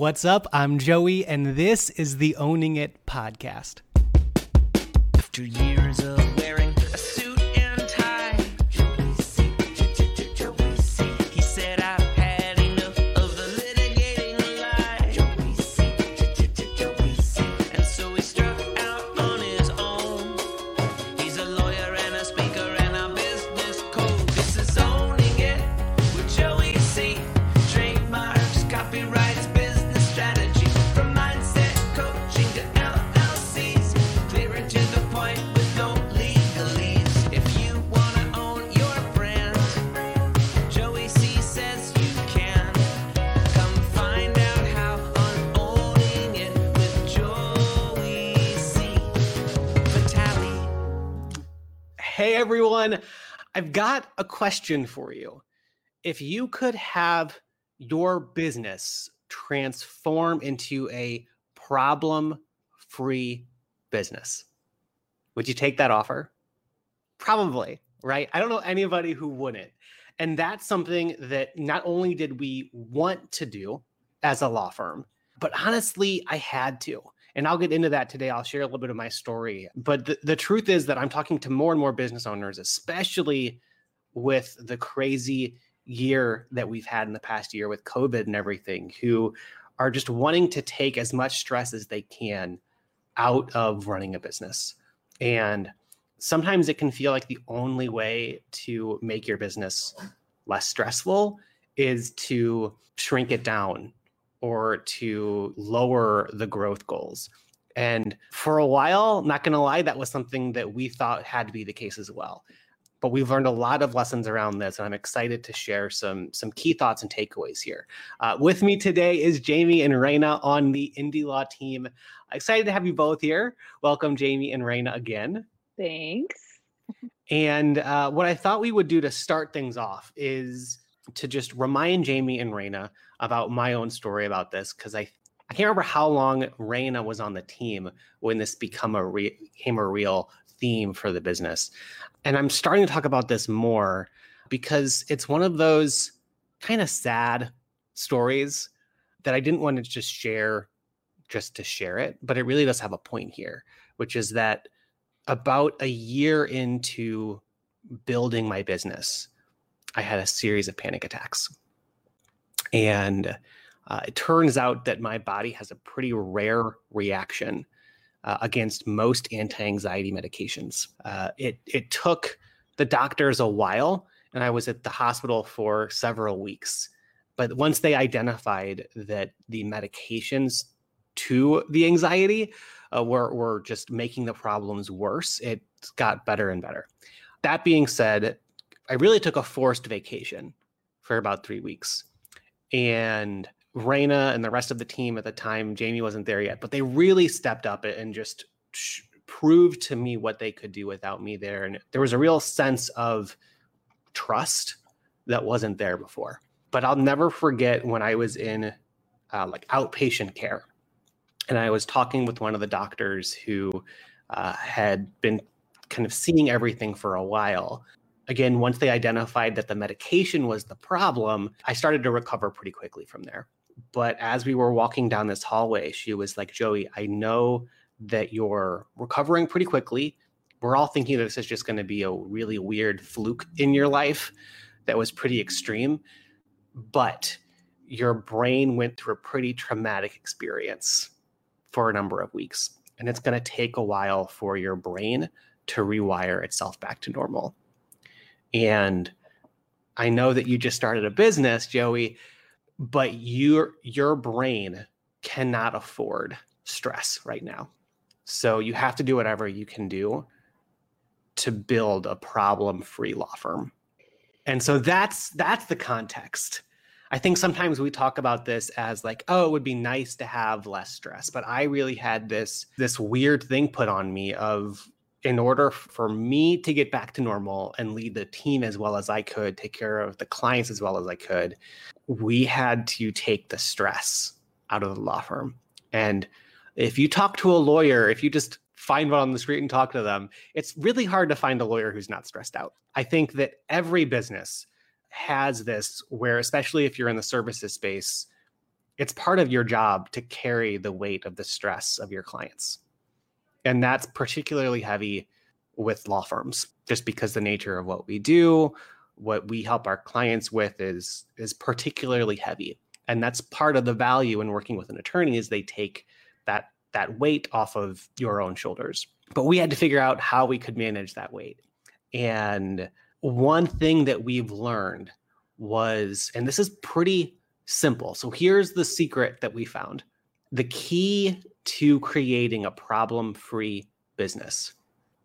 What's up? I'm Joey, and this is the Owning It podcast. After years of Hey, everyone. I've got a question for you. If you could have your business transform into a problem free business, would you take that offer? Probably, right? I don't know anybody who wouldn't. And that's something that not only did we want to do as a law firm, but honestly, I had to. And I'll get into that today. I'll share a little bit of my story. But the, the truth is that I'm talking to more and more business owners, especially with the crazy year that we've had in the past year with COVID and everything, who are just wanting to take as much stress as they can out of running a business. And sometimes it can feel like the only way to make your business less stressful is to shrink it down or to lower the growth goals. And for a while, not going to lie, that was something that we thought had to be the case as well. But we've learned a lot of lessons around this, and I'm excited to share some some key thoughts and takeaways here. Uh, with me today is Jaime and Reyna on the Indie Law team. Excited to have you both here. Welcome, Jaime and Reyna, again. Thanks. And uh, what I thought we would do to start things off is to just remind Jaime and Reyna about my own story about this because I I can't remember how long Reyna was on the team when this become a re- became a real theme for the business. And I'm starting to talk about this more because it's one of those kind of sad stories that I didn't want to just share just to share it, but it really does have a point here, which is that about a year into building my business, I had a series of panic attacks. And uh, it turns out that my body has a pretty rare reaction uh, against most anti-anxiety medications. Uh, it it took the doctors a while, and I was at the hospital for several weeks. But once they identified that the medications to the anxiety uh, were were just making the problems worse, it got better and better. That being said, I really took a forced vacation for about three weeks, and Reyna and the rest of the team at the time, Jaime wasn't there yet, but they really stepped up and just proved to me what they could do without me there. And there was a real sense of trust that wasn't there before. But I'll never forget when I was in uh, like outpatient care and I was talking with one of the doctors who uh, had been kind of seeing everything for a while. Again, once they identified that the medication was the problem, I started to recover pretty quickly from there but as we were walking down this hallway, she was like, Joey, I know that you're recovering pretty quickly. We're all thinking that this is just going to be a really weird fluke in your life that was pretty extreme, but your brain went through a pretty traumatic experience for a number of weeks. And it's going to take a while for your brain to rewire itself back to normal. And I know that you just started a business, Joey but your your brain cannot afford stress right now. So you have to do whatever you can do to build a problem-free law firm. And so that's that's the context. I think sometimes we talk about this as like, oh, it would be nice to have less stress, but I really had this this weird thing put on me of in order for me to get back to normal and lead the team as well as I could, take care of the clients as well as I could, we had to take the stress out of the law firm. And if you talk to a lawyer, if you just find one on the street and talk to them, it's really hard to find a lawyer who's not stressed out. I think that every business has this where, especially if you're in the services space, it's part of your job to carry the weight of the stress of your clients. And that's particularly heavy with law firms just because the nature of what we do, what we help our clients with is is particularly heavy. And that's part of the value in working with an attorney is they take that that weight off of your own shoulders. But we had to figure out how we could manage that weight. And one thing that we've learned was, and this is pretty simple. So here's the secret that we found the key to creating a problem free business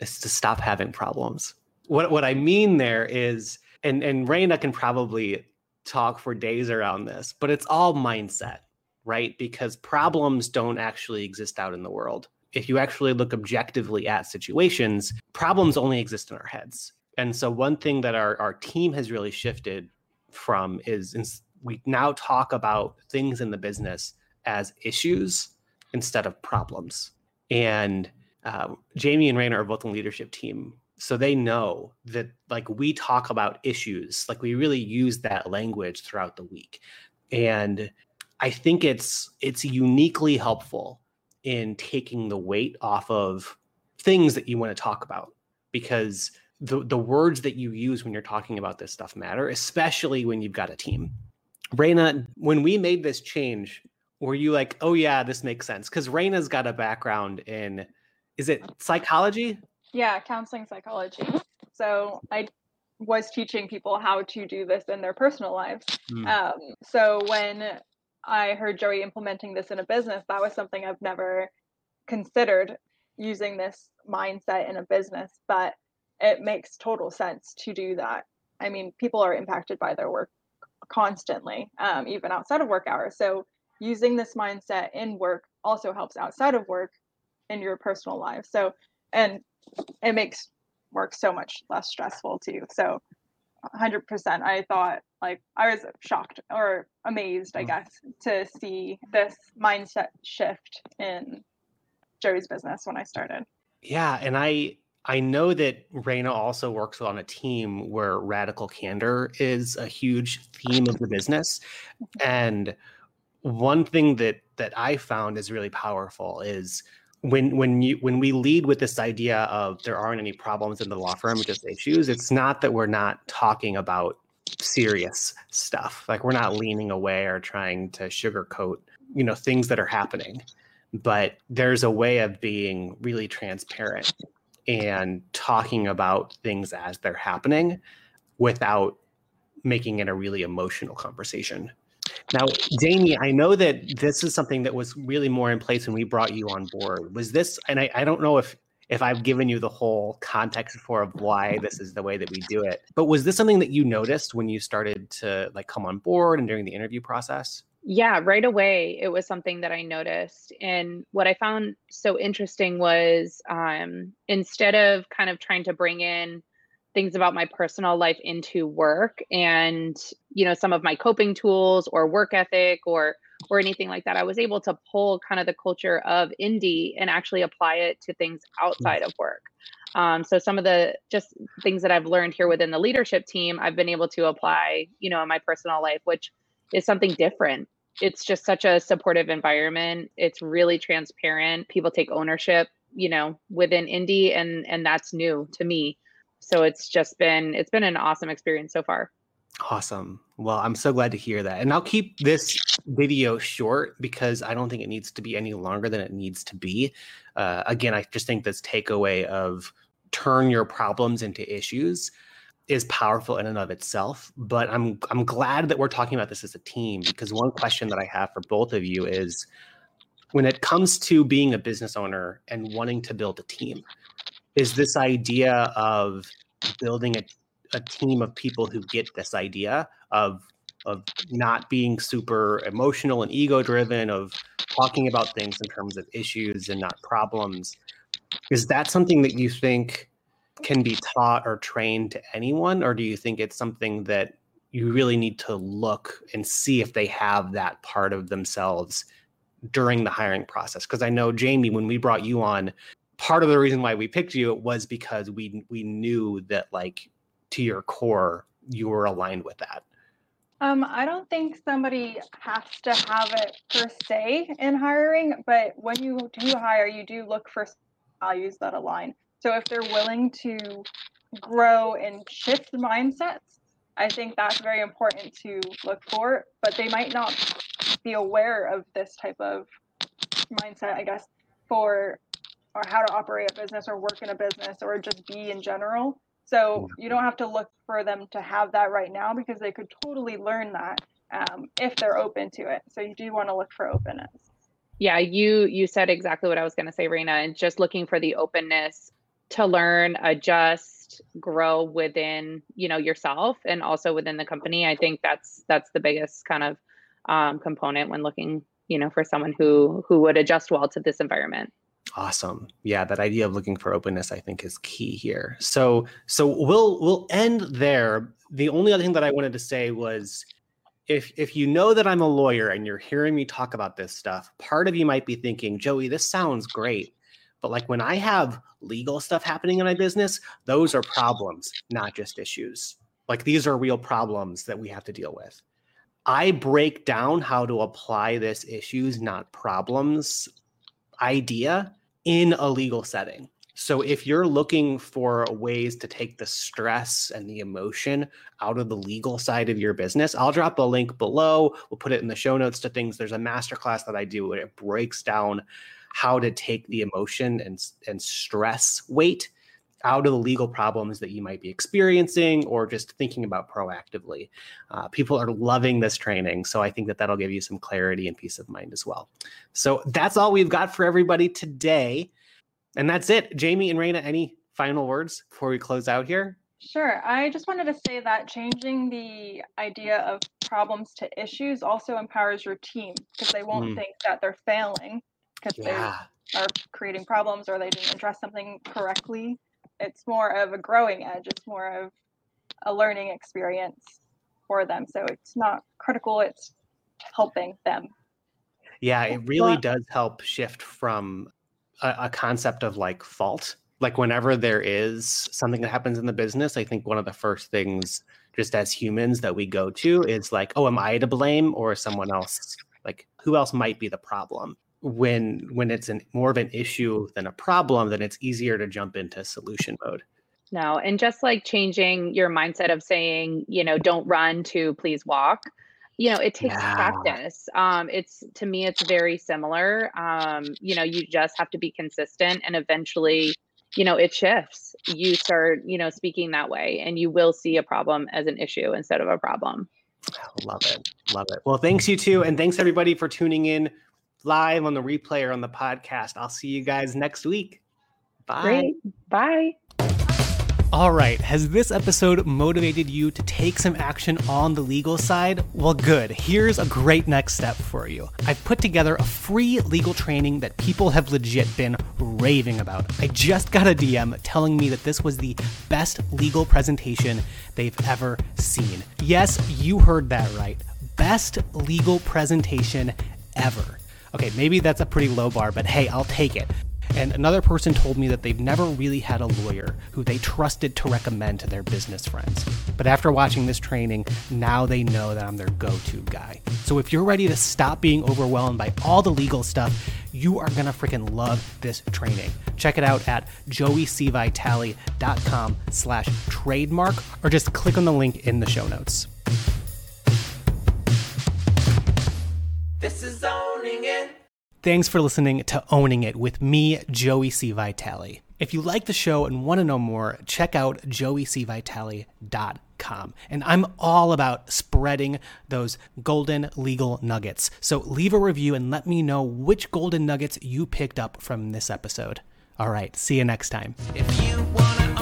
is to stop having problems. What, what I mean there is, and, and Reyna can probably talk for days around this, but it's all mindset, right? Because problems don't actually exist out in the world. If you actually look objectively at situations, problems only exist in our heads. And so, one thing that our, our team has really shifted from is we now talk about things in the business as issues instead of problems. And uh, Jaime and Reyna are both on leadership team, so they know that like we talk about issues, like we really use that language throughout the week. And I think it's it's uniquely helpful in taking the weight off of things that you want to talk about because the the words that you use when you're talking about this stuff matter, especially when you've got a team. Reyna, when we made this change, were you like, oh yeah, this makes sense? Because Reyna's got a background in is it psychology? Yeah, counseling psychology. So I was teaching people how to do this in their personal lives. Mm. Um, so when I heard Joey implementing this in a business, that was something I've never considered using this mindset in a business, but it makes total sense to do that. I mean, people are impacted by their work constantly, um, even outside of work hours. So using this mindset in work also helps outside of work in your personal life. So, and it makes work so much less stressful too. So, 100%. I thought, like, I was shocked or amazed, I mm. guess, to see this mindset shift in Joey's business when I started. Yeah. And I, I know that Reyna also works on a team where radical candor is a huge theme of the business. And one thing that that I found is really powerful is when when you when we lead with this idea of there aren't any problems in the law firm, just issues, it's not that we're not talking about serious stuff. Like we're not leaning away or trying to sugarcoat, you know, things that are happening. But there's a way of being really transparent and talking about things as they're happening without making it a really emotional conversation. Now, Jaime, I know that this is something that was really more in place when we brought you on board. Was this, and I, I don't know if if I've given you the whole context for of why this is the way that we do it, but was this something that you noticed when you started to like come on board and during the interview process? Yeah, right away it was something that I noticed, and what I found so interesting was um, instead of kind of trying to bring in things about my personal life into work and you know some of my coping tools or work ethic or or anything like that i was able to pull kind of the culture of indie and actually apply it to things outside of work. Um, so some of the just things that i've learned here within the leadership team i've been able to apply you know in my personal life which is something different. It's just such a supportive environment. It's really transparent. People take ownership you know within indie and and that's new to me so it's just been it's been an awesome experience so far. Awesome. Well i'm so glad to hear that. And i'll keep this video short because i don't think it needs to be any longer than it needs to be. Uh, again i just think this takeaway of turn your problems into issues is powerful in and of itself. But i'm i'm glad that we're talking about this as a team because one question that i have for both of you is when it comes to being a business owner and wanting to build a team is this idea of building a, a team of people who get this idea of of not being super emotional and ego driven of talking about things in terms of issues and not problems? Is that something that you think can be taught or trained to anyone or do you think it's something that you really need to look and see if they have that part of themselves during the hiring process? Because i know jaime when we brought you on part of the reason why we picked you was because we we knew that like to your core you were aligned with that Um, I don't think somebody has to have it per se in hiring, but when you do hire, you do look for values that align. So if they're willing to grow and shift mindsets, I think that's very important to look for, but they might not be aware of this type of mindset, I guess, for or how to operate a business or work in a business or just be in general. So you don't have to look for them to have that right now because they could totally learn that um, if they're open to it. So you do want to look for openness. Yeah, you you said exactly what I was going to say, Reyna, and just looking for the openness to learn, adjust, grow within, you know, yourself and also within the company. I think that's that's the biggest kind of um, component when looking, you know, for someone who who would adjust well to this environment. Awesome. Yeah, that idea of looking for openness I think is key here. So so we'll we'll end there. The only other thing that I wanted to say was if if you know that I'm a lawyer and you're hearing me talk about this stuff, part of you might be thinking, "Joey, this sounds great." But like when I have legal stuff happening in my business, those are problems, not just issues. Like these are real problems that we have to deal with. I break down how to apply this issues, not problems idea in a legal setting. So if you're looking for ways to take the stress and the emotion out of the legal side of your business, I'll drop a link below. We'll put it in the show notes to things. There's a masterclass that I do where it breaks down how to take the emotion and, and stress weight out of the legal problems that you might be experiencing or just thinking about proactively. Uh, people are loving this training. So I think that that'll give you some clarity and peace of mind as well. So that's all we've got for everybody today. And that's it. Jaime and Reyna, any final words before we close out here? Sure. I just wanted to say that changing the idea of problems to issues also empowers your team because they won't Mm. think that they're failing because Yeah. they are creating problems or they didn't address something correctly. It's more of a growing edge, it's more of a learning experience for them. So it's not critical, it's helping them. Yeah, it really does help shift from a, a concept of like fault. Like whenever there is something that happens in the business, I think one of the first things just as humans that we go to is like, oh, am I to blame or someone else? Like who else might be the problem? When when it's an more of an issue than a problem, then it's easier to jump into solution mode. No, and just like changing your mindset of saying, you know, don't run to please walk. You know, it takes Yeah. practice. Um, it's to me, it's very similar. Um, you know, you just have to be consistent and eventually, you know, it shifts. You start, you know, speaking that way and you will see a problem as an issue instead of a problem. Love it. Love it. Well, thanks you too. And thanks everybody for tuning in live on the replay or on the podcast. I'll see you guys next week. Bye. Great. Bye. All right, has this episode motivated you to take some action on the legal side? Well, good. Here's a great next step for you. I've put together a free legal training that people have legit been raving about. I just got a DM telling me that this was the best legal presentation they've ever seen. Yes, you heard that right. Best legal presentation ever. Okay, maybe that's a pretty low bar, but hey, I'll take it. And another person told me that they've never really had a lawyer who they trusted to recommend to their business friends. But after watching this training, now they know that I'm their go to guy. So if you're ready to stop being overwhelmed by all the legal stuff, you are gonna freaking love this training. Check it out at joeycvitale.com slash trademark or just click on the link in the show notes. This is owning it. Thanks for listening to Owning It with me, Joey C. Vitale. If you like the show and want to know more, check out joeycvitale.com. And I'm all about spreading those golden legal nuggets. So leave a review and let me know which golden nuggets you picked up from this episode. All right, see you next time. If you wanna